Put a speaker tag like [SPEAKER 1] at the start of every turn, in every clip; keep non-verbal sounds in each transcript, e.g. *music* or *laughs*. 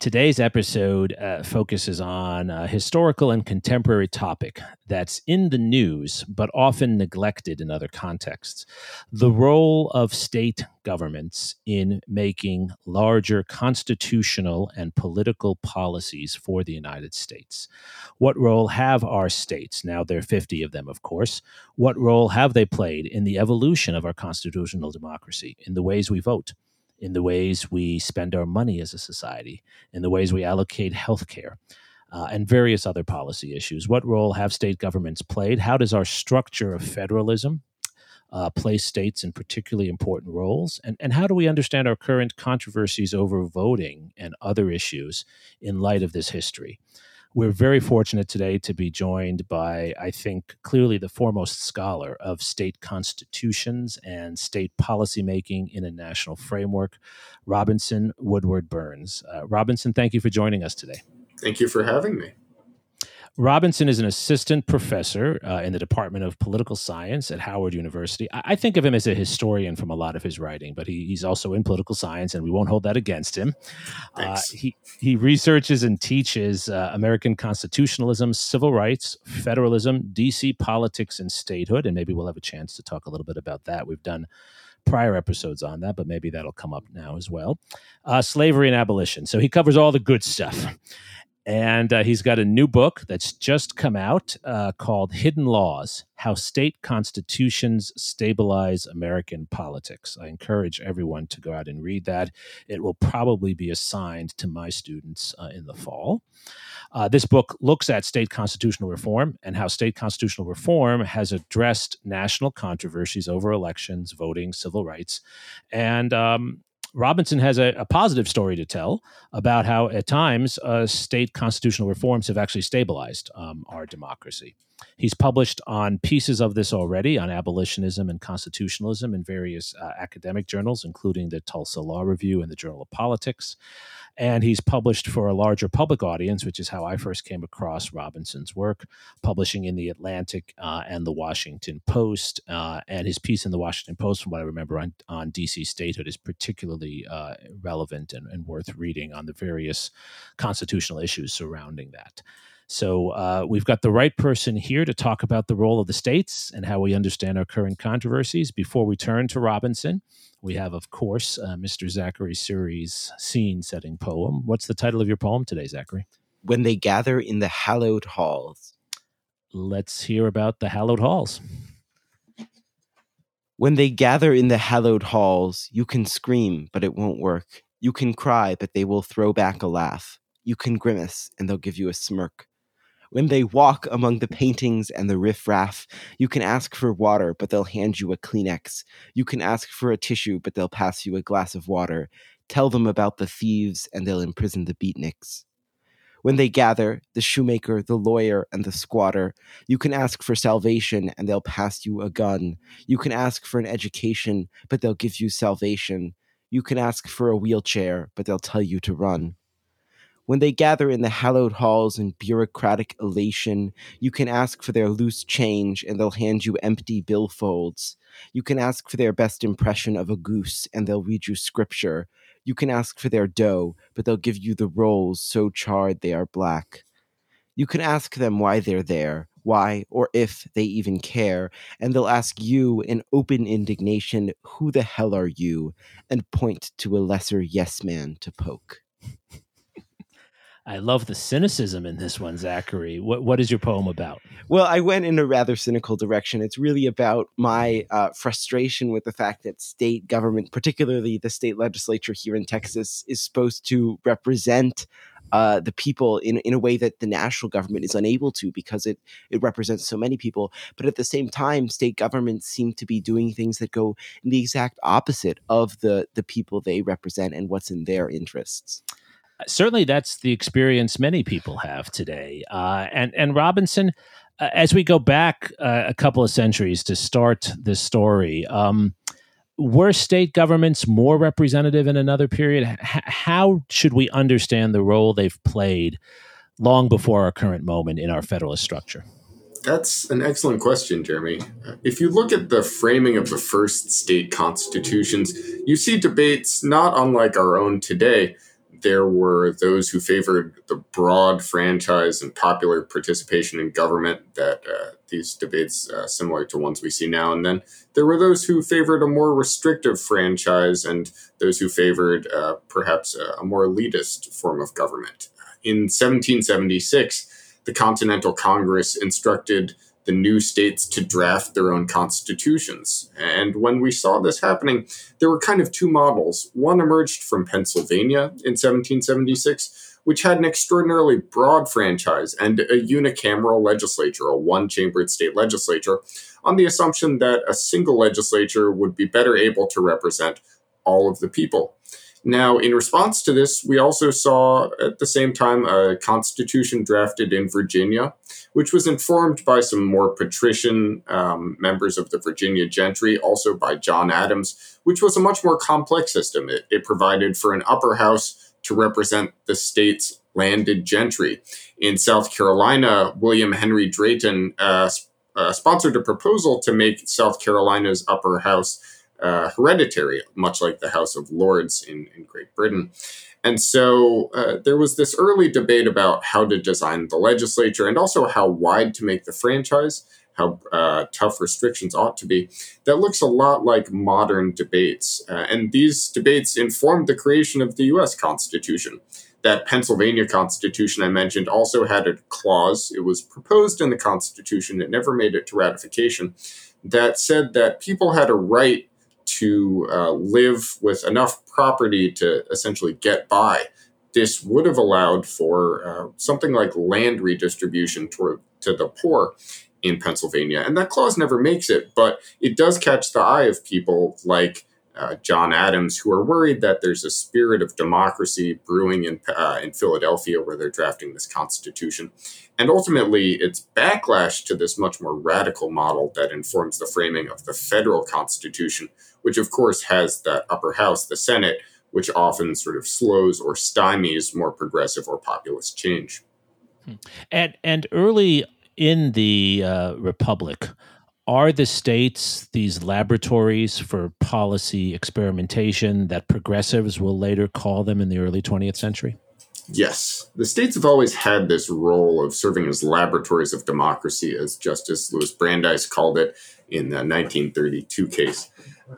[SPEAKER 1] Today's episode uh, focuses on a historical and contemporary topic that's in the news, but often neglected in other contexts the role of state governments in making larger constitutional and political policies for the United States. What role have our states, now there are 50 of them, of course, what role have they played in the evolution of our constitutional democracy, in the ways we vote? In the ways we spend our money as a society, in the ways we allocate healthcare, uh, and various other policy issues. What role have state governments played? How does our structure of federalism uh, place states in particularly important roles? And, and how do we understand our current controversies over voting and other issues in light of this history? We're very fortunate today to be joined by, I think, clearly the foremost scholar of state constitutions and state policymaking in a national framework, Robinson Woodward Burns. Uh, Robinson, thank you for joining us today.
[SPEAKER 2] Thank you for having me.
[SPEAKER 1] Robinson is an assistant professor uh, in the Department of Political Science at Howard University. I, I, think of him as a historian from a lot of his writing, but he, he's also in political science, and we won't hold that against him. Uh, he, he researches and teaches uh, American constitutionalism, civil rights, federalism, DC politics, and statehood. And maybe we'll have a chance to talk a little bit about that. We've done prior episodes on that, but maybe that'll come up now as well. Uh, slavery and abolition. So he covers all the good stuff and uh, he's got a new book that's just come out uh, called Hidden Laws How State Constitutions Stabilize American Politics. I encourage everyone to go out and read that. It will probably be assigned to my students uh, in the fall. Uh, this book looks at state constitutional reform and how state constitutional reform has addressed national controversies over elections, voting, civil rights, and um, Robinson has a, a, positive story to tell about how, at times, uh, state constitutional reforms have actually stabilized um, our democracy. He's published on pieces of this already on abolitionism and constitutionalism in various uh, academic journals, including the Tulsa Law Review and the Journal of Politics and he's published for a larger public audience, which is how I first came across Robinson's work, publishing in the Atlantic uh, and the Washington Post. Uh, and his piece in the Washington Post, from what I remember on, on DC statehood, is particularly uh, relevant and, and worth reading on the various constitutional issues surrounding that. So uh, we've got the right person here to talk about the role of the states and how we understand our current controversies. Before we turn to Robinson, we have, of course, uh, Mr. Zachary Suri's scene setting poem. What's the title of your poem today, Zachary?
[SPEAKER 3] When They Gather in the Hallowed Halls.
[SPEAKER 1] Let's hear about the hallowed halls.
[SPEAKER 3] When they gather in the hallowed halls, you can scream, but it won't work. You can cry, but they will throw back a laugh. You can grimace, and they'll give you a smirk. When they walk among the paintings and the riffraff, you can ask for water, but they'll hand you a Kleenex. You can ask for a tissue, but they'll pass you a glass of water. Tell them about the thieves, and they'll imprison the beatniks. When they gather, the shoemaker, the lawyer, and the squatter, you can ask for salvation, and they'll pass you a gun. You can ask for an education, but they'll give you salvation. You can ask for a wheelchair, but they'll tell you to run. When they gather in the hallowed halls in bureaucratic elation, you can ask for their loose change and they'll hand you empty billfolds. You can ask for their best impression of a goose and they'll read you scripture. You can ask for their dough, but they'll give you the rolls so charred they are black. You can ask them why they're there, why or if they even care, and they'll ask you in open indignation, Who the hell are you? and point to a lesser yes man to poke. *laughs*
[SPEAKER 1] I love the cynicism in this one, Zachary. What what is your poem about?
[SPEAKER 3] Well, I went in a rather cynical direction. It's really about my uh, frustration with the fact that state government, particularly the state legislature here in Texas, is supposed to represent uh, the people in, in a way that the national government is unable to because it, it represents so many people. But at the same time, state governments seem to be doing things that go in the exact opposite of the, the people they represent and what's in their interests
[SPEAKER 1] certainly that's the experience many people have today. Uh, and and Robinson, Uh, as we go back uh, a couple of centuries to start this story, um, were state governments more representative in another period? H- how should we understand the role they've played long before our current moment in our federalist structure?
[SPEAKER 4] That's an excellent question, Jeremy. If you look at the framing of the first state constitutions, you see debates not unlike our own today. There were those who favored the broad franchise and popular participation in government, that uh, these debates uh, similar to ones we see now. And then there were those who favored a more restrictive franchise and those who favored uh, perhaps a, a more elitist form of government. In 1776, the Continental Congress instructed the new states to draft their own constitutions. And when we saw this happening, there were kind of two models. One emerged from Pennsylvania in 1776, which had an extraordinarily broad franchise and a unicameral legislature, a one chambered state legislature, on the assumption that a single legislature would be better able to represent all of the people. Now, in response to this, we also saw at the same time a constitution drafted in Virginia, which was informed by some more patrician um, members of the Virginia gentry, also by John Adams, which was a much more complex system. It, it provided for an upper house to represent the state's landed gentry. In South Carolina, William Henry Drayton uh, uh, sponsored a proposal to make South Carolina's upper house uh, hereditary, much like the House of Lords in, in Great Britain. And so uh, there was this early debate about how to design the legislature and also how wide to make the franchise, how uh, tough restrictions ought to be. That looks a lot like modern debates. Uh, and these debates informed the creation of the US Constitution. That Pennsylvania Constitution I mentioned also had a clause, it was proposed in the Constitution, it never made it to ratification, that said that people had a right to uh, live with enough property to essentially get by. This would have allowed for uh, something like land redistribution to the poor in Pennsylvania. And that clause never makes it, but it does catch the eye of people like uh, John Adams, who are worried that there's a spirit of democracy brewing in, uh, in Philadelphia where they're drafting this constitution. And ultimately, it's backlash to this much more radical model that informs the framing of the federal constitution, which of course has that upper house, the Senate, which often sort of slows or stymies more progressive or populist change.
[SPEAKER 1] Hmm. And and early in the uh, republic, are the states these laboratories for policy experimentation that progressives will later call them in the early 20th century?
[SPEAKER 4] Yes. The states have always had this role of serving as laboratories of democracy, as Justice Louis Brandeis called it in the 1932 case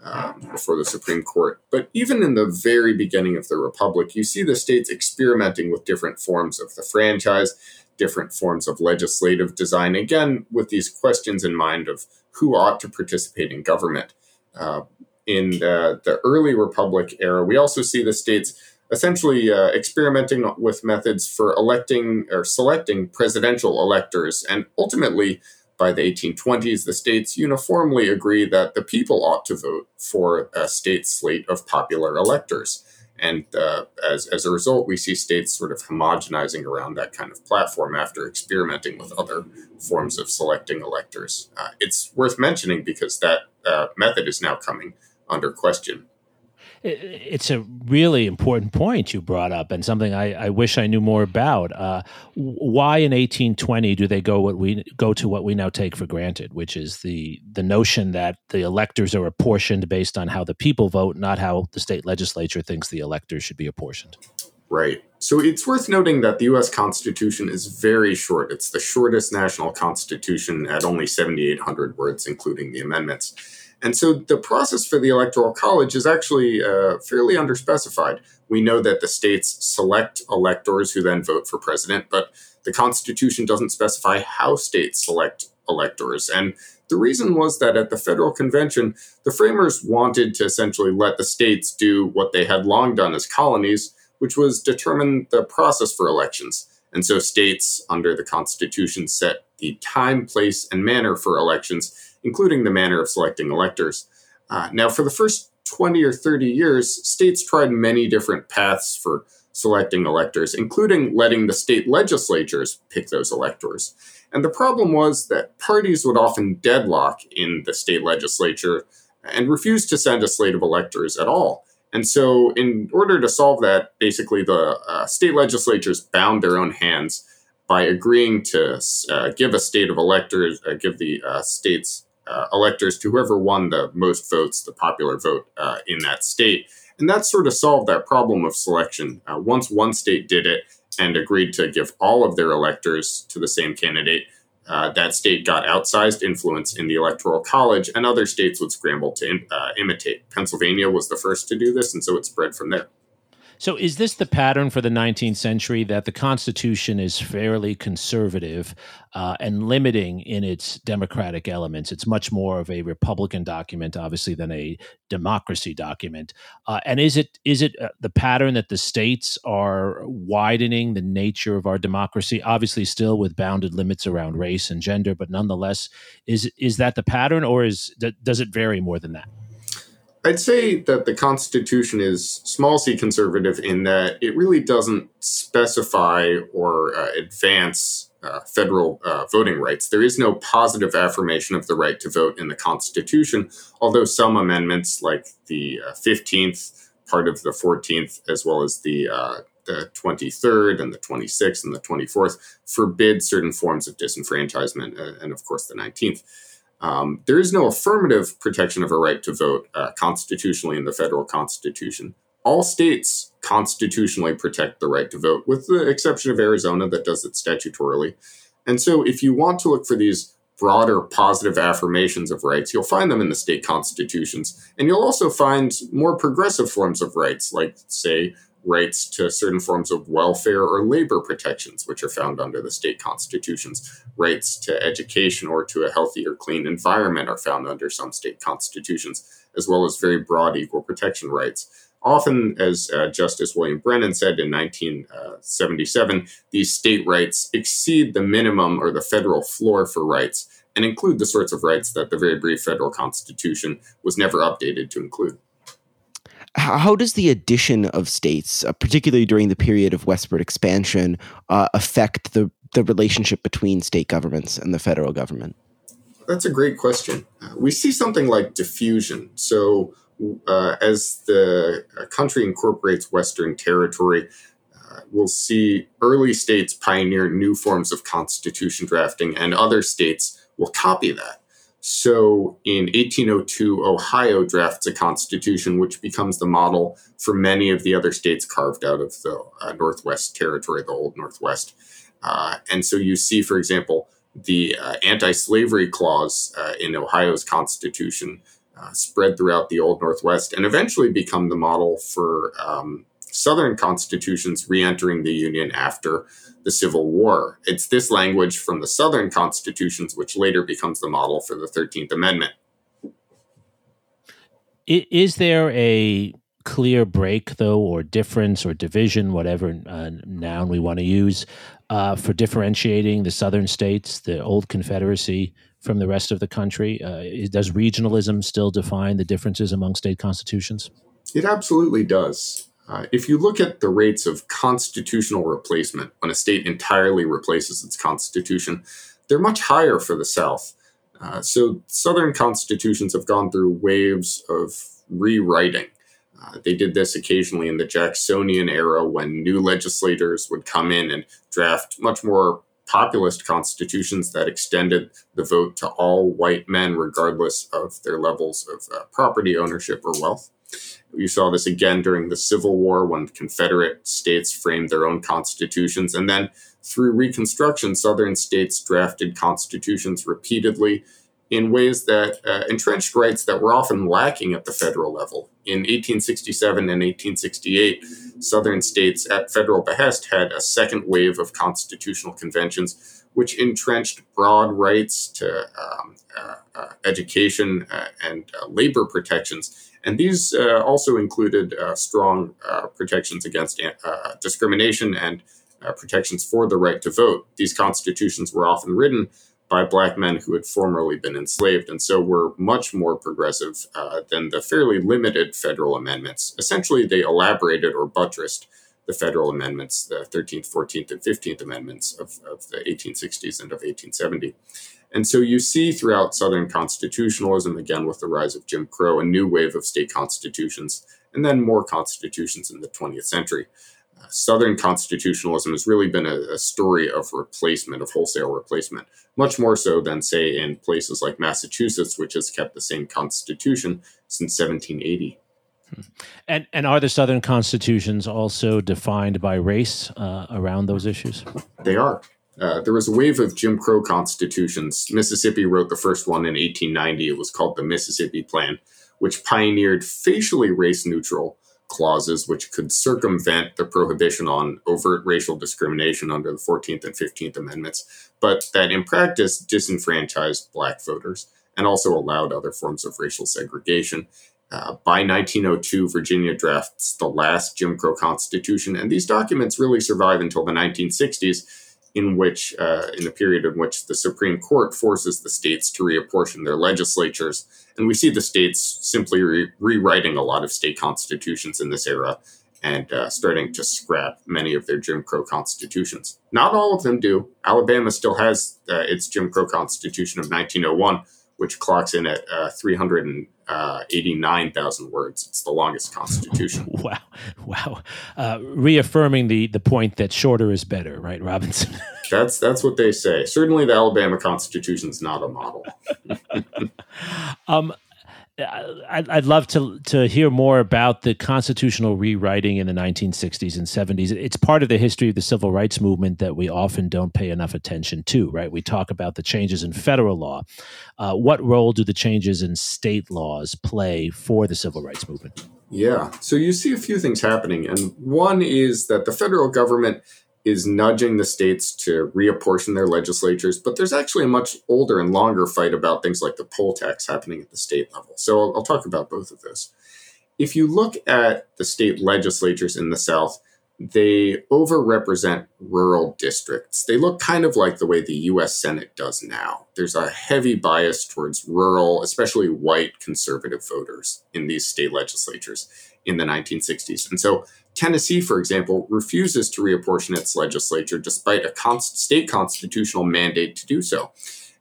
[SPEAKER 4] um, before the Supreme Court. But even in the very beginning of the Republic, you see the states experimenting with different forms of the franchise, different forms of legislative design, again, with these questions in mind of who ought to participate in government. Uh, in the, the early Republic era, we also see the states essentially uh, experimenting with methods for electing or selecting presidential electors and ultimately by the 1820s, the states uniformly agree that the people ought to vote for a state slate of popular electors. And uh, as, as a result, we see states sort of homogenizing around that kind of platform after experimenting with other forms of selecting electors. Uh, it's worth mentioning because that uh, method is now coming under question
[SPEAKER 1] it's a really important point you brought up and something I, I wish I knew more about. Uh, why in 1820 do they go what we go to what we now take for granted, which is the the notion that the electors are apportioned based on how the people vote, not how the state legislature thinks the electors should be apportioned.
[SPEAKER 4] Right. So it's worth noting that the US Constitution is very short. It's the shortest national constitution at only 7,800 words, including the amendments. And so the process for the Electoral College is actually uh, fairly underspecified. We know that the states select electors who then vote for president, but the Constitution doesn't specify how states select electors. And the reason was that at the Federal Convention, the framers wanted to essentially let the states do what they had long done as colonies, which was determine the process for elections. And so states under the Constitution set the time, place, and manner for elections including the manner of selecting electors. Uh, now, for the first 20 or 30 years, states tried many different paths for selecting electors, including letting the state legislatures pick those electors. And the problem was that parties would often deadlock in the state legislature and refuse to send a slate of electors at all. And so, in order to solve that, basically the uh, state legislatures bound their own hands by agreeing to uh, give a state of electors, uh, give the uh, state's uh, electors to whoever won the most votes, the popular vote uh, in that state. And that sort of solved that problem of selection. once one state did it and agreed to give all of their electors to the same candidate, uh, that state got outsized influence in the electoral college, and other states would scramble to uh, imitate. Pennsylvania was the first to do this, and so it spread from there.
[SPEAKER 1] So, is this the pattern for the 19th century that the Constitution is fairly conservative uh, and limiting in its democratic elements? It's much more of a Republican document, obviously, than a democracy document. Uh, and is it is it uh, the pattern that the states are widening the nature of our democracy? Obviously, still with bounded limits around race and gender, but nonetheless, is is that the pattern, or is does it vary more than that?
[SPEAKER 4] I'd say that the Constitution is small c conservative in that it really doesn't specify or uh, advance uh, federal uh, voting rights. There is no positive affirmation of the right to vote in the Constitution, although some amendments, like the 15th, uh, part of the 14th, as well as the uh, the 23rd and the 26th and the 24th, forbid certain forms of disenfranchisement, uh, and of course the 19th. Um, there is no affirmative protection of a right to vote uh, constitutionally in the federal constitution. All states constitutionally protect the right to vote, with the exception of Arizona that does it statutorily. And so, if you want to look for these broader positive affirmations of rights, you'll find them in the state constitutions. And you'll also find more progressive forms of rights, like, say, rights to certain forms of welfare or labor protections, which are found under the state constitutions. Rights to education or to a healthy or clean environment are found under some state constitutions, as well as very broad equal protection rights. Often, as uh, Justice William Brennan said in 1977, these state rights exceed the minimum or the federal floor for rights and include the sorts of rights that the very brief federal constitution was never updated to include
[SPEAKER 3] how does the addition of states, uh, particularly during the period of westward expansion, uh, affect the, the relationship between state governments and the federal government?
[SPEAKER 4] That's a great question. Uh, we see something like diffusion. So, uh, as the uh, country incorporates Western territory, uh, we'll see early states pioneer new forms of constitution drafting, and other states will copy that. So in 1802, Ohio drafts a constitution which becomes the model for many of the other states carved out of the uh, Northwest Territory, the Old Northwest. Uh, and so you see, for example, the uh, anti slavery clause uh, in Ohio's constitution uh, spread throughout the Old Northwest and eventually become the model for um, Southern constitutions re entering the Union after the Civil War. It's this language from the Southern constitutions which later becomes the model for the 13th Amendment.
[SPEAKER 1] Is there a clear break, though, or difference or division, whatever uh, noun we want to use, uh, for differentiating the Southern states, the old Confederacy, from the rest of the country? Uh, does regionalism still define the differences among state constitutions?
[SPEAKER 4] It absolutely does. Uh, if you look at the rates of constitutional replacement when a state entirely replaces its constitution, they're much higher for the South. Uh, so, Southern constitutions have gone through waves of rewriting. Uh, they did this occasionally in the Jacksonian era when new legislators would come in and draft much more populist constitutions that extended the vote to all white men, regardless of their levels of uh, property ownership or wealth. You saw this again during the Civil War when Confederate states framed their own constitutions. And then through Reconstruction, Southern states drafted constitutions repeatedly in ways that uh, entrenched rights that were often lacking at the federal level. In 1867 and 1868, Southern states, at federal behest, had a second wave of constitutional conventions which entrenched broad rights to um, uh, uh, education uh, and uh, labor protections and these uh, also included uh, strong uh, protections against uh, discrimination and protections for the right to vote. These constitutions were often written by black men who had formerly been enslaved, and so were much more progressive than the fairly limited federal amendments. Essentially, they elaborated or buttressed the federal amendments, the 13th, 14th, and 15th amendments of, of the 1860s and of 1870. And so you see throughout Southern constitutionalism, again with the rise of Jim Crow, a new wave of state constitutions, and then more constitutions in the 20th century. Uh, Southern constitutionalism has really been a, a, story of replacement, of wholesale replacement, much more so than, say, in places like Massachusetts, which has kept the same constitution since 1780.
[SPEAKER 1] Hmm. And and are the Southern constitutions also defined by race uh, around those issues?
[SPEAKER 4] They are. Uh, there was a wave of Jim Crow constitutions. Mississippi wrote the first one in 1890. It was called the Mississippi Plan, which pioneered facially race neutral clauses which could circumvent the prohibition on overt racial discrimination under the 14th and 15th Amendments, but that in practice disenfranchised black voters and also allowed other forms of racial segregation. Uh, by 1902, Virginia drafts the last Jim Crow Constitution, and these documents really survive until the 1960s in which, uh, in the period in which the Supreme Court forces the states to reapportion their legislatures. And we see the states simply re- rewriting a lot of state constitutions in this era and uh, starting to scrap many of their Jim Crow constitutions. Not all of them do. Alabama still has uh, its Jim Crow Constitution of 1901, which clocks in at uh, 389,000 words. It's the longest constitution. *laughs*
[SPEAKER 1] wow. Wow. Uh, reaffirming the, the point that shorter is better, right, Robinson? *laughs*
[SPEAKER 4] that's, that's what they say. Certainly the Alabama Constitution is not a model. *laughs*
[SPEAKER 1] um, I'd, I'd love to to hear more about the constitutional rewriting in the 1960s and 70s. It's part of the history of the civil rights movement that we often don't pay enough attention to. Right? We talk about the changes in federal law. Uh, what role do the changes in state laws play for the civil rights movement?
[SPEAKER 4] Yeah, so you see a few things happening, and one is that the federal government is nudging the states to reapportion their legislatures, but there's actually a much older and longer fight about things like the poll tax happening at the state level. So I'll, I'll talk about both of those. If you look at the state legislatures in the South, they overrepresent rural districts. They look kind of like the way the US Senate does now. There's a heavy bias towards rural, especially white conservative voters in these state legislatures in the 1960s. And so Tennessee, for example, refuses to reapportion its legislature despite a state constitutional mandate to do so.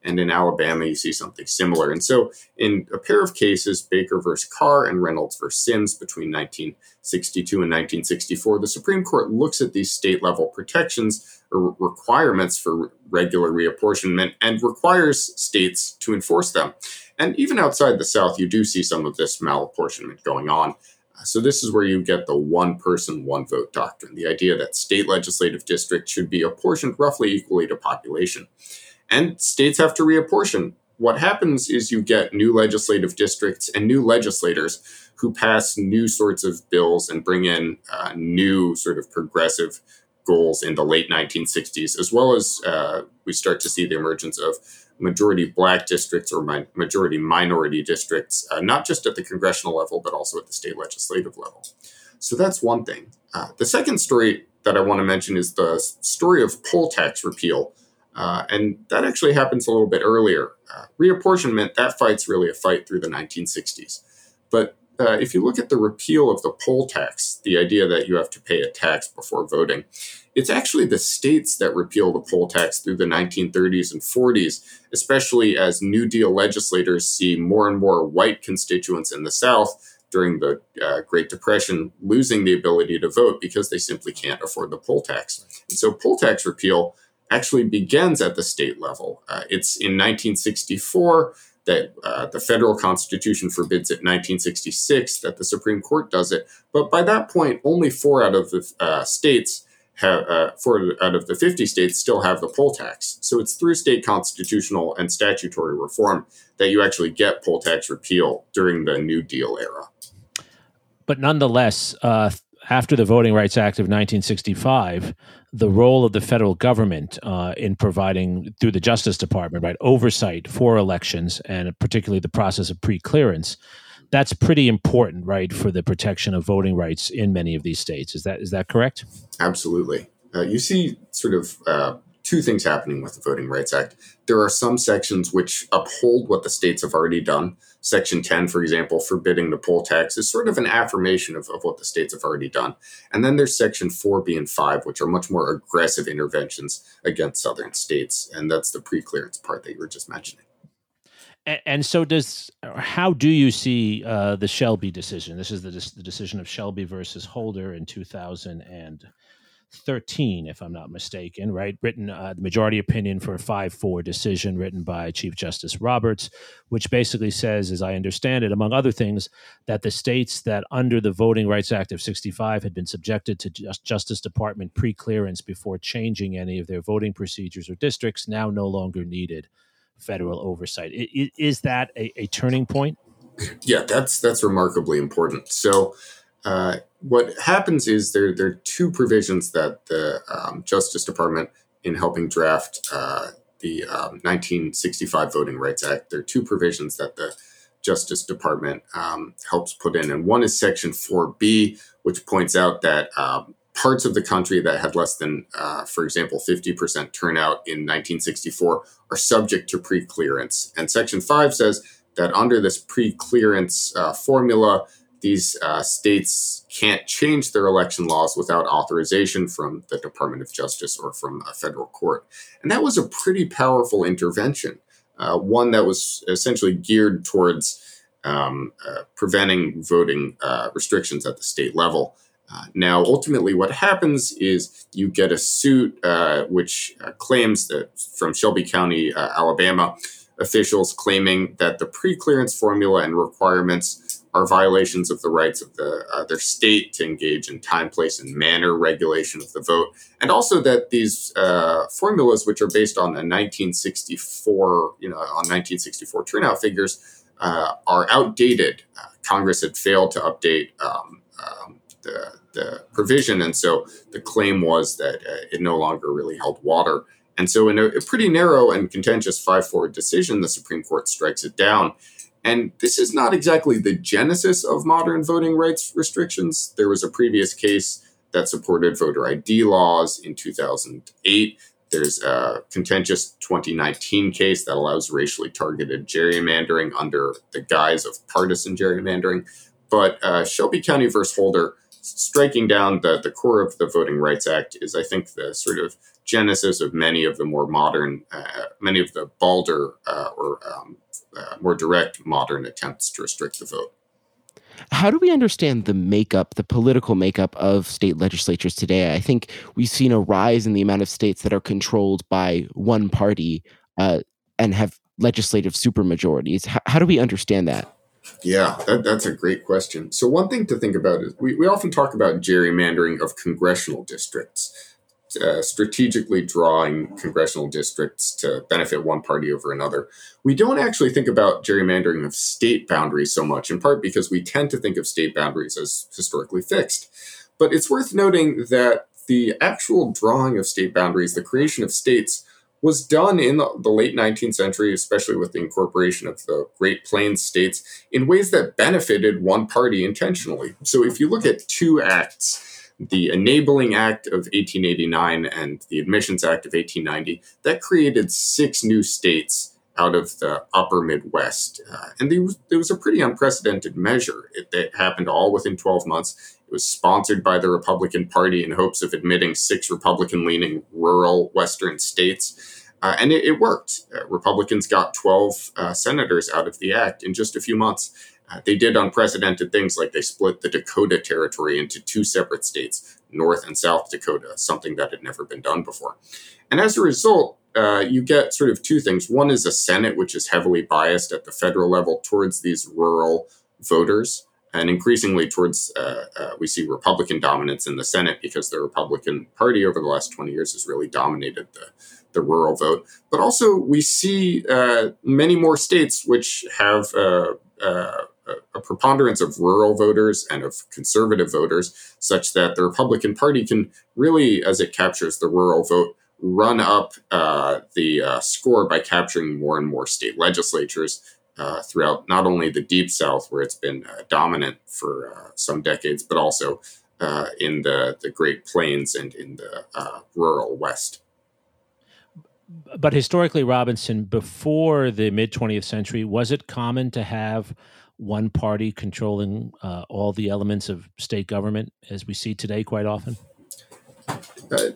[SPEAKER 4] And in Alabama, you see something similar. And so, in a pair of cases, Baker versus Carr and Reynolds versus Sims between 1962 and 1964, the Supreme Court looks at these state level protections or requirements for regular reapportionment and requires states to enforce them. And even outside the South, you do see some of this malapportionment going on. So, this is where you get the one person, one vote doctrine the idea that state legislative districts should be apportioned roughly equally to population. And states have to reapportion. What happens is you get new legislative districts and new legislators who pass new sorts of bills and bring in uh, new sort of progressive goals in the late 1960s, as well as uh, we start to see the emergence of majority black districts or mi- majority minority districts, uh, not just at the congressional level, but also at the state legislative level. So that's one thing. Uh, the second story that I want to mention is the story of poll tax repeal. Uh, and that actually happens a little bit earlier. Uh, reapportionment, that fight's really a fight through the 1960s. But uh, if you look at the repeal of the poll tax, the idea that you have to pay a tax before voting, it's actually the states that repeal the poll tax through the 1930s and 40s, especially as New Deal legislators see more and more white constituents in the South during the uh, Great Depression losing the ability to vote because they simply can't afford the poll tax. And so, poll tax repeal actually begins at the state level. Uh, it's in 1964 that uh, the federal constitution forbids it 1966 that the supreme court does it. But by that point only four out of the uh, states have uh, four out of the 50 states still have the poll tax. So it's through state constitutional and statutory reform that you actually get poll tax repeal during the new deal era.
[SPEAKER 1] But nonetheless uh, after the voting rights act of 1965 the role of the federal government uh, in providing through the Justice Department, right, oversight for elections and particularly the process of pre-clearance. That's pretty important, right, for the protection of voting rights in many of these states. Is that is that correct?
[SPEAKER 4] Absolutely. Uh, you see sort of uh, two things happening with the Voting Rights Act. There are some sections which uphold what the states have already done. Section 10, for example, forbidding the poll tax is sort of an affirmation of, of what the states have already done. And then there's Section 4B and 5, which are much more aggressive interventions against southern states. And that's the pre-clearance part that you were just mentioning.
[SPEAKER 1] And, so, does how do you see uh, the Shelby decision? This is the, the decision of Shelby versus Holder in 2000 and 13, if I'm not mistaken, right? Written uh, the majority opinion for a 5 4 decision written by Chief Justice Roberts, which basically says, as I understand it, among other things, that the states that under the Voting Rights Act of 65 had been subjected to just Justice Department pre clearance before changing any of their voting procedures or districts now no longer needed federal oversight. Is that a, a turning point?
[SPEAKER 4] Yeah, that's that's remarkably important. So, uh, what happens is there, there are two provisions that the um, Justice Department, in helping draft uh, the um, 1965 Voting Rights Act, there are two provisions that the Justice Department um, helps put in. And one is Section 4B, which points out that um, parts of the country that had less than, uh, for example, 50% turnout in 1964 are subject to pre clearance. And Section 5 says that under this pre clearance uh, formula, these uh, states can't change their election laws without authorization from the Department of Justice or from a federal court. And that was a pretty powerful intervention, uh, one that was essentially geared towards um, uh, preventing voting uh, restrictions at the state level. Uh, now, ultimately, what happens is you get a suit uh, which claims that from Shelby County, Alabama, officials claiming that the pre clearance formula and requirements are violations of the rights of the, uh, their state to engage in time, place, and manner regulation of the vote, and also that these uh, formulas, which are based on a 1964, you know, on 1964 turnout figures, uh, are outdated. Uh, Congress had failed to update um, um, the, the provision, and so the claim was that uh, it no longer really held water. And so, in a, a pretty narrow and contentious 5 4 decision, the Supreme Court strikes it down and this is not exactly the genesis of modern voting rights restrictions. There was a previous case that supported voter ID laws in 2008. There's a contentious 2019 case that allows racially targeted gerrymandering under the guise of partisan gerrymandering. But uh, Shelby County versus Holder striking down the, the core of the Voting Rights Act is, I think, the sort of genesis of many of the more modern, uh, many of the balder uh, or um, uh, more direct modern attempts to restrict the vote.
[SPEAKER 3] How do we understand the makeup, the political makeup of state legislatures today? I think we've seen a rise in the amount of states that are controlled by one party uh, and have legislative supermajorities. How, how do we understand that?
[SPEAKER 4] Yeah, that, that's a great question. So, one thing to think about is we, we often talk about gerrymandering of congressional districts uh, strategically drawing congressional districts to benefit one party over another. We don't actually think about gerrymandering of state boundaries so much, in part because we tend to think of state boundaries as historically fixed. But it's worth noting that the actual drawing of state boundaries, the creation of states, was done in the, the late 19th century, especially with the incorporation of the Great Plains states, in ways that benefited one party intentionally. So if you look at two acts, the Enabling Act of 1889 and the Admissions Act of 1890, that created six new states out of the upper Midwest. Uh, and it was, was, a pretty unprecedented measure. It, it, happened all within 12 months. It was sponsored by the Republican Party in hopes of admitting six Republican leaning rural Western states. Uh, and it, it worked. Uh, Republicans got 12 uh, senators out of the act in just a few months. Uh, they did unprecedented things like they split the Dakota Territory into two separate states, North and South Dakota, something that had never been done before. And as a result, uh, you get sort of two things. One is a Senate, which is heavily biased at the federal level towards these rural voters. And increasingly towards, uh, uh we see Republican dominance in the Senate because the Republican Party over the last 20 years has really dominated the, the rural vote. But also, we see uh, many more states which have uh, uh, a preponderance of rural voters and of conservative voters, such that the Republican Party can really, as it captures the rural vote, run up uh, the uh, score by capturing more and more state legislatures uh, throughout not only the Deep South, where it's been uh, dominant for uh, some decades, but also uh, in the, the Great Plains and in the rural West.
[SPEAKER 1] but historically, Robinson, before the mid 20th century, was it common to have one party controlling uh, all the elements of state government as we see today quite often?
[SPEAKER 4] Uh,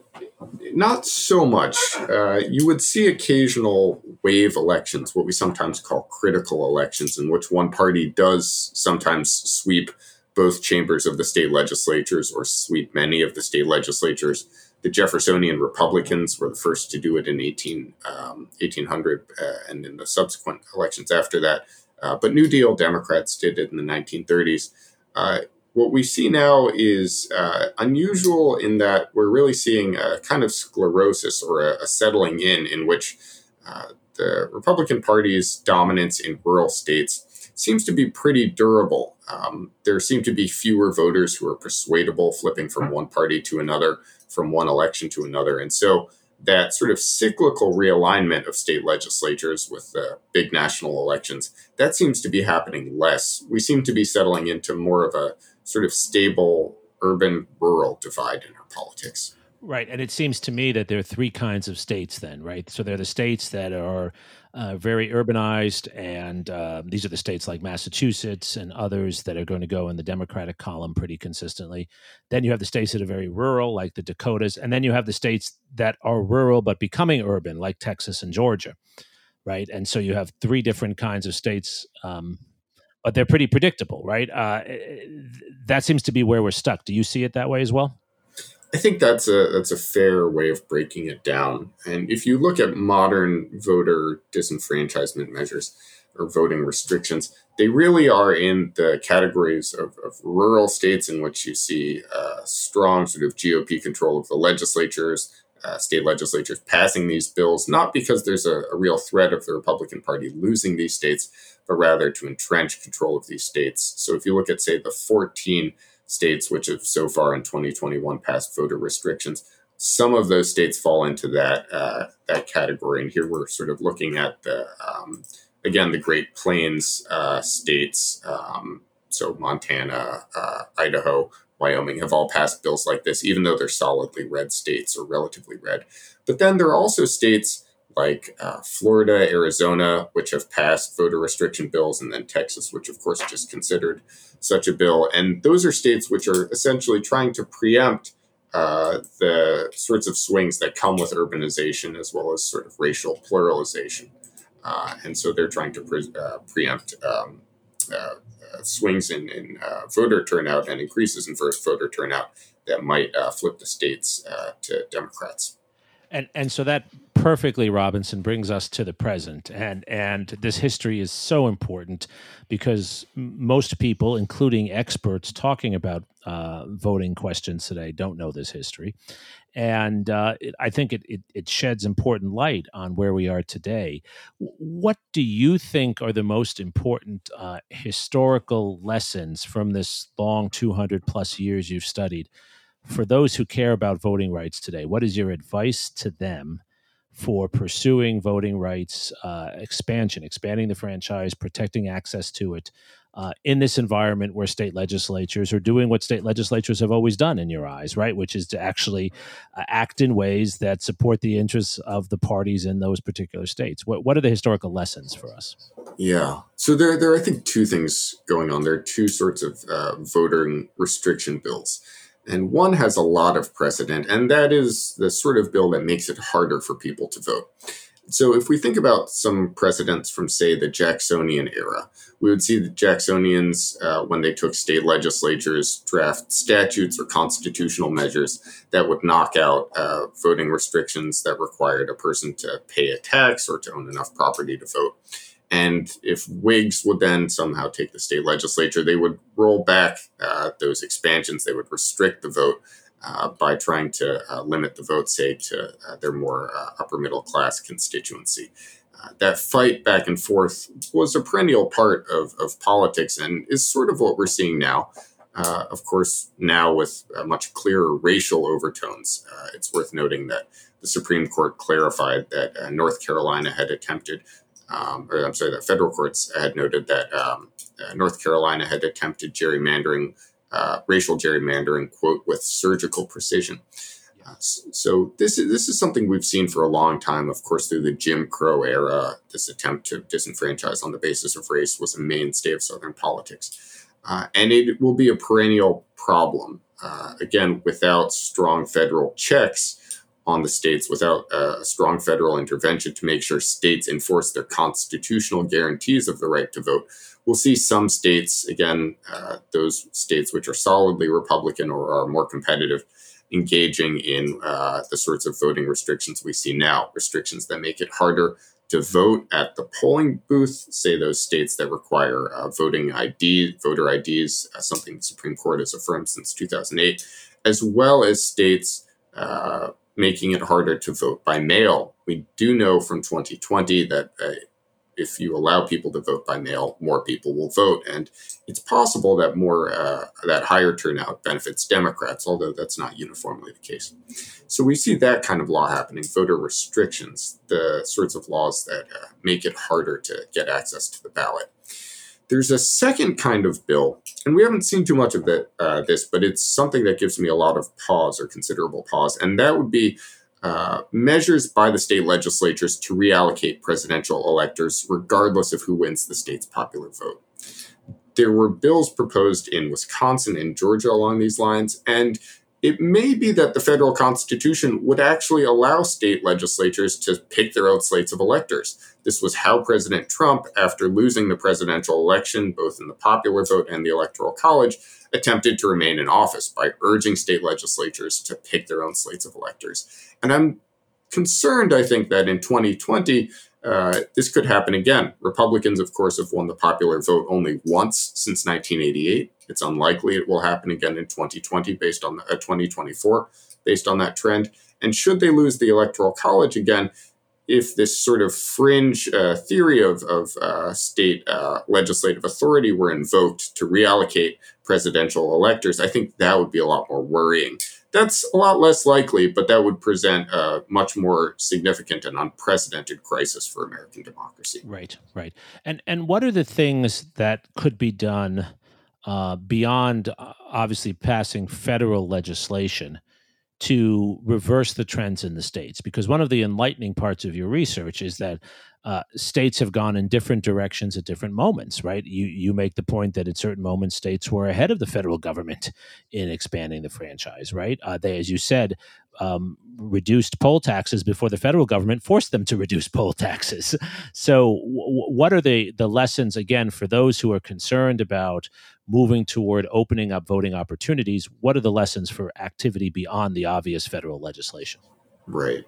[SPEAKER 4] not so much. Uh, you would see occasional wave elections, what we sometimes call critical elections, in which one party does sometimes sweep both chambers of the state legislatures or sweep many of the state legislatures. The Jeffersonian Republicans were the first to do it in 18, um, 1800 uh, and in the subsequent elections after that. Uh, but New Deal Democrats did it in the 1930s. Uh, what we see now is uh, unusual in that we're really seeing a kind of sclerosis or a, a settling in, in which uh, the Republican Party's dominance in rural states seems to be pretty durable. Um, there seem to be fewer voters who are persuadable, flipping from one party to another, from one election to another. And so that sort of cyclical realignment of state legislatures with the big national elections, that seems to be happening less. We seem to be settling into more of a sort of stable urban rural divide in our politics.
[SPEAKER 1] Right. And it seems to me that there are three kinds of states, then, right? So there are the states that are uh, very urbanized, and uh, these are the states like Massachusetts and others that are going to go in the Democratic column pretty consistently. Then you have the states that are very rural, like the Dakotas. And then you have the states that are rural but becoming urban, like Texas and Georgia, right? And so you have three different kinds of states. Um, but they're pretty predictable, right? Uh, that seems to be where we're stuck. Do you see it that way as well?
[SPEAKER 4] I think that's a that's a fair way of breaking it down. And if you look at modern voter disenfranchisement measures or voting restrictions, they really are in the categories of, of rural states in which you see uh, strong sort of GOP control of the legislatures, uh, state legislatures passing these bills, not because there's a, a real threat of the Republican Party losing these states, but rather to entrench control of these states. So if you look at, say, the 14 states which have so far in 2021 passed voter restrictions. Some of those states fall into that uh, that category, and here we're sort of looking at the um, again the Great Plains uh, states. Um, so Montana, uh, Idaho, Wyoming have all passed bills like this, even though they're solidly red states or relatively red. But then there are also states like uh, Florida, Arizona, which have passed voter restriction bills, and then Texas, which of course just considered such a bill. And those are states which are essentially trying to preempt uh, the sorts of swings that come with urbanization as well as sort of racial pluralization. Uh, and so they're trying to pre- uh, preempt um, uh, uh, swings in, in voter turnout and increases in voter turnout that might flip the states to Democrats.
[SPEAKER 1] And and so that perfectly Robinson brings us to the present and and this history is so important because most people including experts talking about uh, voting questions today don't know this history and uh, it, I think it, it, it sheds important light on where we are today. What do you think are the most important uh, historical lessons from this long 200 plus years you've studied for those who care about voting rights today? What is your advice to them for pursuing voting rights uh, expansion, expanding the franchise, protecting access to it uh, in this environment where state legislatures are doing what state legislatures have always done in your eyes, right? Which is to actually uh, act in ways that support the interests of the parties in those particular states. What, what are the historical lessons for us?
[SPEAKER 4] Yeah. So there, there are, I think, two things going on. There are two sorts of uh, voting restriction bills. And one has a lot of precedent, and that is the sort of bill that makes it harder for people to vote. So, if we think about some precedents from, say, the Jacksonian era, we would see the Jacksonians, uh, when they took state legislatures, draft statutes or constitutional measures that would knock out uh, voting restrictions that required a person to pay a tax or to own enough property to vote. And if Whigs would then somehow take the state legislature, they would roll back uh, those expansions. They would restrict the vote uh, by trying to uh, limit the vote, say, to uh, their more uh, upper middle class constituency. Uh, that fight back and forth was a perennial part of, of politics and is sort of what we're seeing now. of course, now with much clearer racial overtones, it's worth noting that the Supreme Court clarified that North Carolina had attempted um, or I'm sorry, the federal courts had noted that um, uh, North Carolina had attempted gerrymandering, uh, racial gerrymandering, quote, with surgical precision. Uh, so this is this is something we've seen for a long time. Of course, through the Jim Crow era, this attempt to disenfranchise on the basis of race was a mainstay of Southern politics, uh, and it will be a perennial problem. Uh, again, without strong federal checks on the states, without a strong federal intervention to make sure states enforce their constitutional guarantees of the right to vote, we'll see some states, again, uh, those states which are solidly Republican or are more competitive, engaging in uh, the sorts of voting restrictions we see now, restrictions that make it harder to vote at the polling booth, say those states that require uh, voting ID, voter IDs, uh, something the Supreme Court has affirmed since 2008, as well as states uh, making it harder to vote by mail. We do know from 2020 that uh, if you allow people to vote by mail, more people will vote, and it's possible that more uh, that higher turnout benefits Democrats, although that's not uniformly the case. So we see that kind of law happening: voter restrictions, the sorts of laws that uh, make it harder to get access to the ballot. There's a second kind of bill, and we haven't seen too much of that, uh, this, but it's something that gives me a lot of pause or considerable pause, and that would be uh, measures by the state legislatures to reallocate presidential electors, regardless of who wins the state's popular vote. There were bills proposed in Wisconsin and Georgia along these lines, and it may be that the federal constitution would actually allow state legislatures to pick their own slates of electors. This was how President Trump, after losing the presidential election, both in the popular vote and the electoral college, attempted to remain in office by urging state legislatures to pick their own slates of electors. And I'm concerned, I think, that in 2020, uh, this could happen again. Republicans, of course, have won the popular vote only once since 1988. It's unlikely it will happen again in 2020 based on the, uh, 2024 based on that trend. And should they lose the electoral college again, if this sort of fringe uh, theory of, of uh, state uh, legislative authority were invoked to reallocate presidential electors, I think that would be a lot more worrying. That's a lot less likely, but that would present a much more significant and unprecedented crisis for American democracy.
[SPEAKER 1] Right, right. And and what are the things that could be done uh, beyond uh, obviously passing federal legislation to reverse the trends in the states? Because one of the enlightening parts of your research is that uh, states have gone in different directions at different moments, right? You you make the point that at certain moments states were ahead of the federal government *laughs* in expanding the franchise, right? Uh, they, as you said, um, reduced poll taxes before the federal government forced them to reduce *laughs* poll taxes. So, w- what are the the lessons again for those who are concerned about moving toward opening up voting opportunities? What are the lessons for activity beyond the obvious federal legislation?
[SPEAKER 4] Right.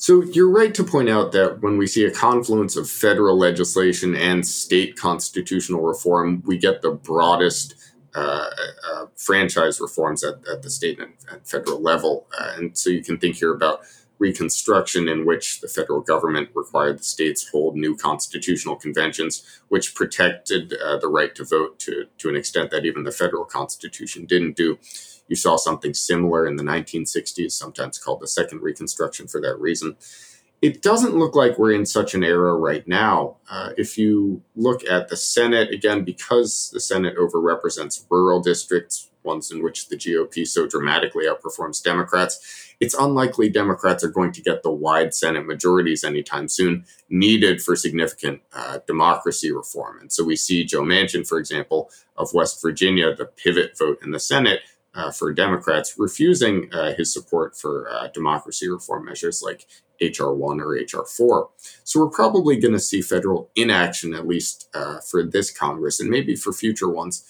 [SPEAKER 4] So you're right to point out that when we see a confluence of federal legislation and state constitutional reform, we get the broadest uh, uh, franchise reforms at, at, the state and, and federal level. Uh, and so you can think here about Reconstruction, in which the federal government required the states hold new constitutional conventions, which protected uh, the right to vote to, to an extent that even the federal constitution didn't do. You saw something similar in the 1960s, sometimes called the Second Reconstruction for that reason. It doesn't look like we're in such an era right now. Uh, if you look at the Senate, again, because the Senate overrepresents rural districts, ones in which the GOP so dramatically outperforms Democrats, it's unlikely Democrats are going to get the wide Senate majorities anytime soon needed for significant uh, democracy reform. And so we see Joe Manchin, for example, of West Virginia, the pivot vote in the Senate, uh, for Democrats refusing uh, his support for uh, democracy reform measures like HR 1 or HR 4. So we're probably going to see federal inaction, at least uh, for this Congress and maybe for future ones.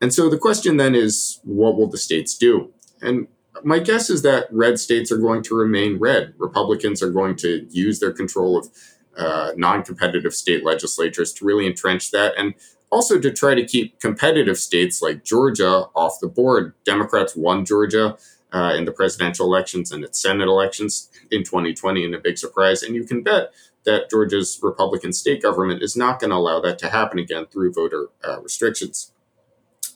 [SPEAKER 4] And so the question then is what will the states do? And my guess is that red states are going to remain red. Republicans are going to use their control of uh, non competitive state legislatures to really entrench that. And also to try to keep competitive states like Georgia off the board. Democrats won Georgia uh, in the presidential elections and its Senate elections in 2020 in a big surprise. And you can bet that Georgia's Republican state government is not going to allow that to happen again through voter uh, restrictions.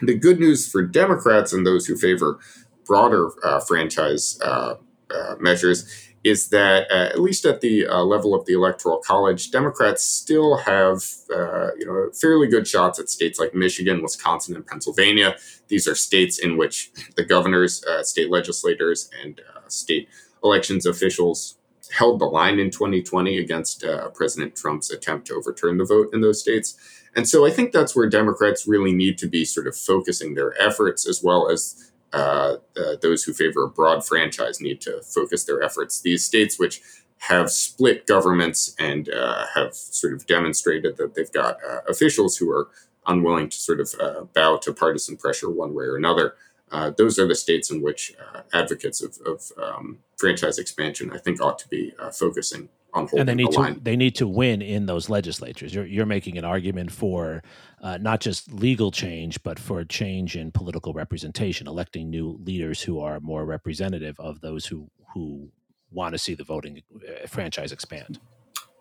[SPEAKER 4] The good news for Democrats and those who favor broader uh, franchise uh, uh, measures is that uh, at least at the uh, level of the electoral college, Democrats still have uh, you know fairly good shots at states like Michigan, Wisconsin, and Pennsylvania. These are states in which the governors, uh, state legislators, and uh, state elections officials held the line in 2020 against uh, President Trump's attempt to overturn the vote in those states. And so I think that's where Democrats really need to be sort of focusing their efforts, as well as uh, uh, those who favor a broad franchise need to focus their efforts. These states, which have split governments and uh, have sort of demonstrated that they've got uh, officials who are unwilling to sort of uh, bow to partisan pressure one way or another. Uh, those are the states in which advocates of, of um, franchise expansion, I think, ought to be focusing
[SPEAKER 1] and they need
[SPEAKER 4] the line.
[SPEAKER 1] to they need to win in those legislatures. You're you're making an argument for uh, not just legal change, but for a change in political representation, electing new leaders who are more representative of those who who want to see the voting uh, franchise expand.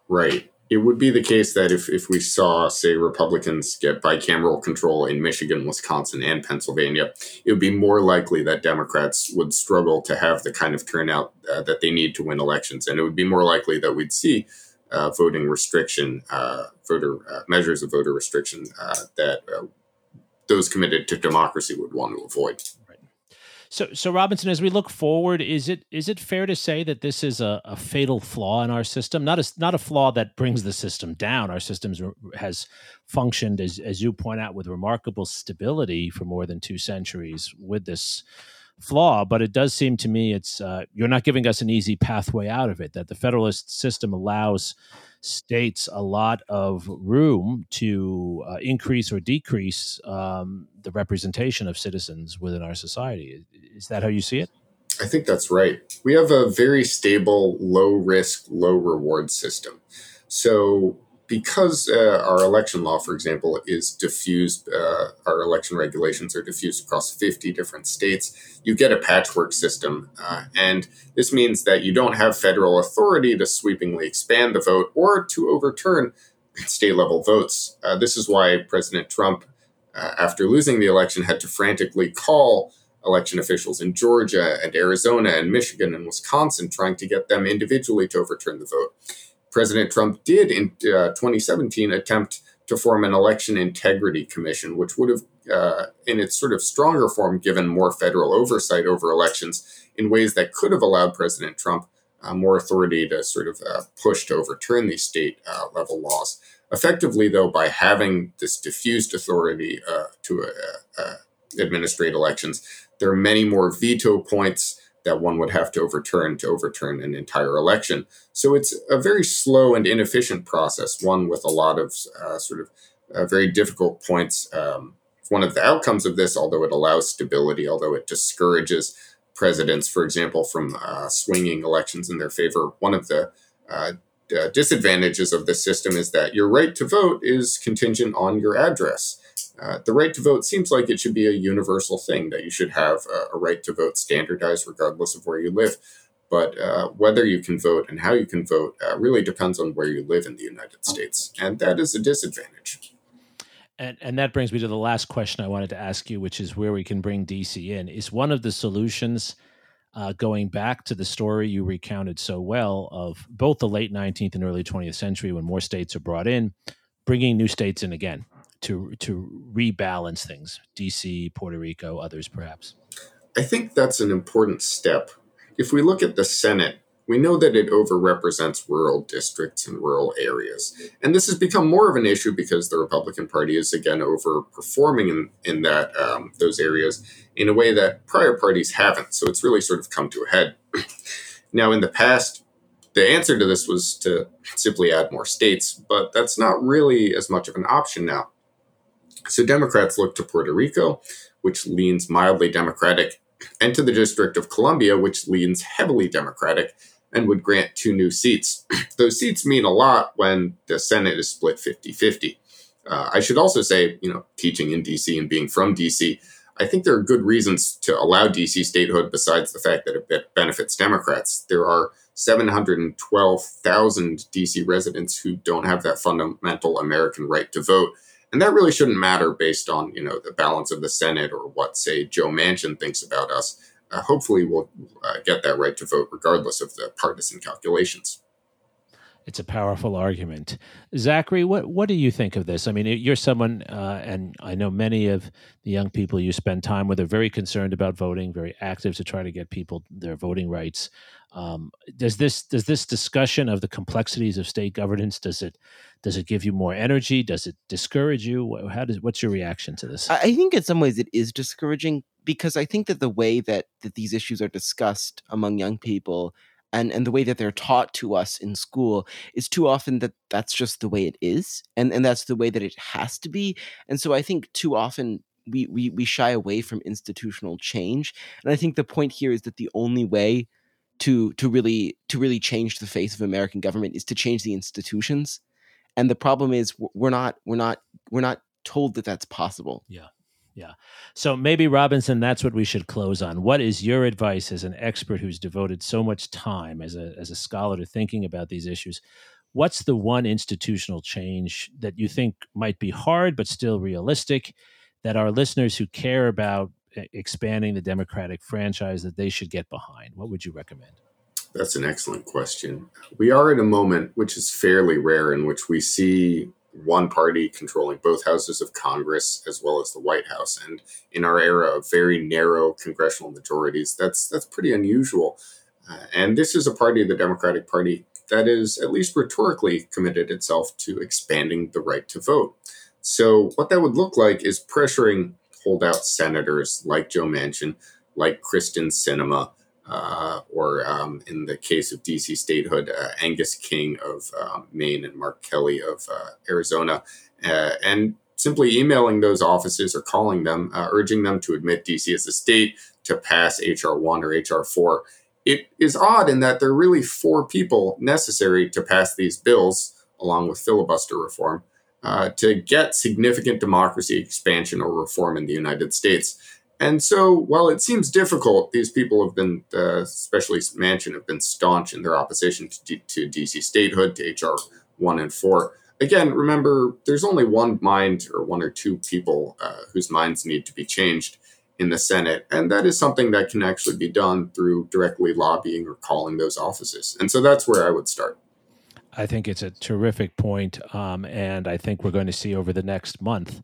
[SPEAKER 4] Right. It would be the case that if, if we saw, say, Republicans get bicameral control in Michigan, Wisconsin, and Pennsylvania, it would be more likely that Democrats would struggle to have the kind of turnout uh, that they need to win elections. And it would be more likely that we'd see uh, voting restriction, uh, voter uh, measures of voter restriction uh, that uh, those committed to democracy would want to avoid.
[SPEAKER 1] So, so Robinson, as we look forward, is it is it fair to say that this is a, a fatal flaw in our system? Not a not a flaw that brings the system down. Our system has functioned, as as you point out, with remarkable stability for more than two centuries. With this flaw, but it does seem to me it's uh, you're not giving us an easy pathway out of it. That the federalist system allows states a lot of room to uh, increase or decrease um, the representation of citizens within our society. Is that how you see it?
[SPEAKER 4] I think that's right. We have a very stable, low risk, low reward system. So because uh, our election law, for example, is diffused, uh, our election regulations are diffused across 50 different states, you get a patchwork system. Uh, and this means that you don't have federal authority to sweepingly expand the vote or to overturn state level votes. Uh, this is why President Trump, uh, after losing the election, had to frantically call election officials in Georgia and Arizona and Michigan and Wisconsin, trying to get them individually to overturn the vote. President Trump did in uh, 2017 attempt to form an election integrity commission, which would have, uh, in its sort of stronger form, given more federal oversight over elections in ways that could have allowed President Trump uh, more authority to sort of uh, push to overturn these state uh, level laws. Effectively, though, by having this diffused authority uh, to administrate elections, there are many more veto points that one would have to overturn to overturn an entire election. So it's a very slow and inefficient process, one with a lot of uh, sort of uh, very difficult points. Um, one of the outcomes of this, although it allows stability, although it discourages presidents, for example, from uh, swinging elections in their favor, one of the uh, disadvantages of the system is that your right to vote is contingent on your address. Uh, the right to vote seems like it should be a universal thing that you should have a, a right to vote standardized regardless of where you live. But uh, whether you can vote and how you can vote uh, really depends on where you live in the United States, and that is a disadvantage.
[SPEAKER 1] And and that brings me to the last question I wanted to ask you, which is where we can bring DC in. Is one of the solutions uh, going back to the story you recounted so well of both the late 19th and early 20th century when more states are brought in, bringing new states in again to to rebalance things. DC, Puerto Rico, others perhaps.
[SPEAKER 4] I think that's an important step. If we look at the Senate, we know that it overrepresents rural districts and rural areas. And this has become more of an issue because the Republican Party is again overperforming in, in that um, those areas in a way that prior parties haven't. So it's really sort of come to a head. *clears throat* now, in the past, the answer to this was to simply add more states, but that's not really as much of an option now. So Democrats look to Puerto Rico, which leans mildly Democratic, and to the District of Columbia, which leans heavily Democratic and would grant two new seats. *clears throat* Those seats mean a lot when the Senate is split 50 50. Uh, I should also say, you know, teaching in DC and being from DC, I think there are good reasons to allow DC statehood besides the fact that it benefits Democrats. There are 712,000 DC residents who don't have that fundamental American right to vote and that really shouldn't matter based on, you know, the balance of the Senate or what, say, Joe Manchin thinks about us. Uh, hopefully, we'll uh, get that right to vote regardless of the partisan calculations.
[SPEAKER 1] It's a powerful argument. Zachary, what, what do you think of this? I mean, you're someone, uh, and I know many of the young people you spend time with are very concerned about voting, very active to try to get people their voting rights. Um, does this does this discussion of the complexities of state governance does it does it give you more energy? Does it discourage you? How does what's your reaction to this?
[SPEAKER 3] I think in some ways it is discouraging because I think that the way that that these issues are discussed among young people and and the way that they're taught to us in school is too often that that's just the way it is and and that's the way that it has to be and so i think too often we we, we shy away from institutional change and i think the point here is that the only way to to really to really change the face of american government is to change the institutions and the problem is we're not we're not we're not told that that's possible.
[SPEAKER 1] Yeah yeah. So maybe Robinson, that's what we should close on. What is your advice as an expert who's devoted so much time as a as a scholar to thinking about these issues? What's the one institutional change that you think might be hard but still realistic that our listeners who care about expanding the democratic franchise that they should get behind? What would you recommend?
[SPEAKER 4] That's an excellent question. We are in a moment which is fairly rare in which we see one party controlling both houses of Congress as well as the White House. And in our era of very narrow congressional majorities, that's that's pretty unusual. Uh, and this is a party, the Democratic Party, that is at least rhetorically committed itself to expanding the right to vote. So what that would look like is pressuring holdout senators like Joe Manchin, like Kyrsten Sinema, uh, or um, in the case of DC statehood, uh, Angus King of um, Maine and Mark Kelly of uh, Arizona, uh, and simply emailing those offices or calling them, uh, urging them to admit DC as a state to pass HR 1 or HR 4. It is odd in that there are really four people necessary to pass these bills, along with filibuster reform, uh, to get significant democracy expansion or reform in the United States. And so, while it seems difficult, these people have been, uh, especially Manchin, have been staunch in their opposition to, D- to DC statehood, to HR 1 and 4. Again, remember, there's only one mind or one or two people uh, whose minds need to be changed in the Senate. And that is something that can actually be done through directly lobbying or calling those offices. And so that's where I would start.
[SPEAKER 1] I think it's a terrific point, um, and I think we're going to see over the next month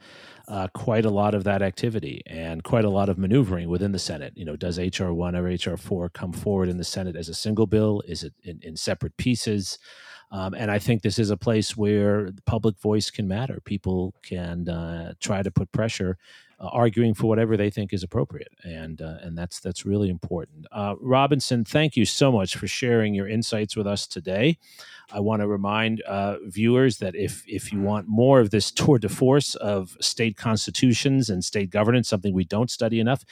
[SPEAKER 1] uh, quite a lot of that activity and quite a lot of maneuvering within the Senate. You know, does HR one or HR four come forward in the Senate as a single bill? Is it in, in separate pieces? Um, and I think this is a place where public voice can matter. People can uh, try to put pressure, uh, arguing for whatever they think is appropriate, and uh, and that's that's really important. Uh, Robinson, thank you so much for sharing your insights with us today. I want to remind uh, viewers that if if you want more of this tour de force of state constitutions and state governance, something we don't study enough,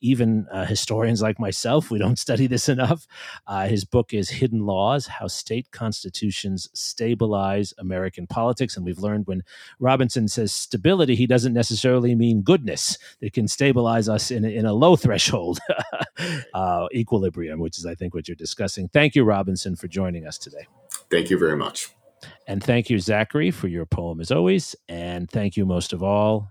[SPEAKER 1] even uh, historians like myself, we don't *laughs* study this enough. Uh, his book is Hidden Laws How State Constitutions Stabilize American Politics. And we've learned when Robinson says stability, he doesn't necessarily mean goodness. It can stabilize us in a, in a low threshold *laughs* uh, equilibrium, which is, I think, what you're discussing. Thank you, Robinson, for joining us today.
[SPEAKER 4] Thank you very much.
[SPEAKER 1] And thank you, Zachary, for your poem as always. And thank you most of all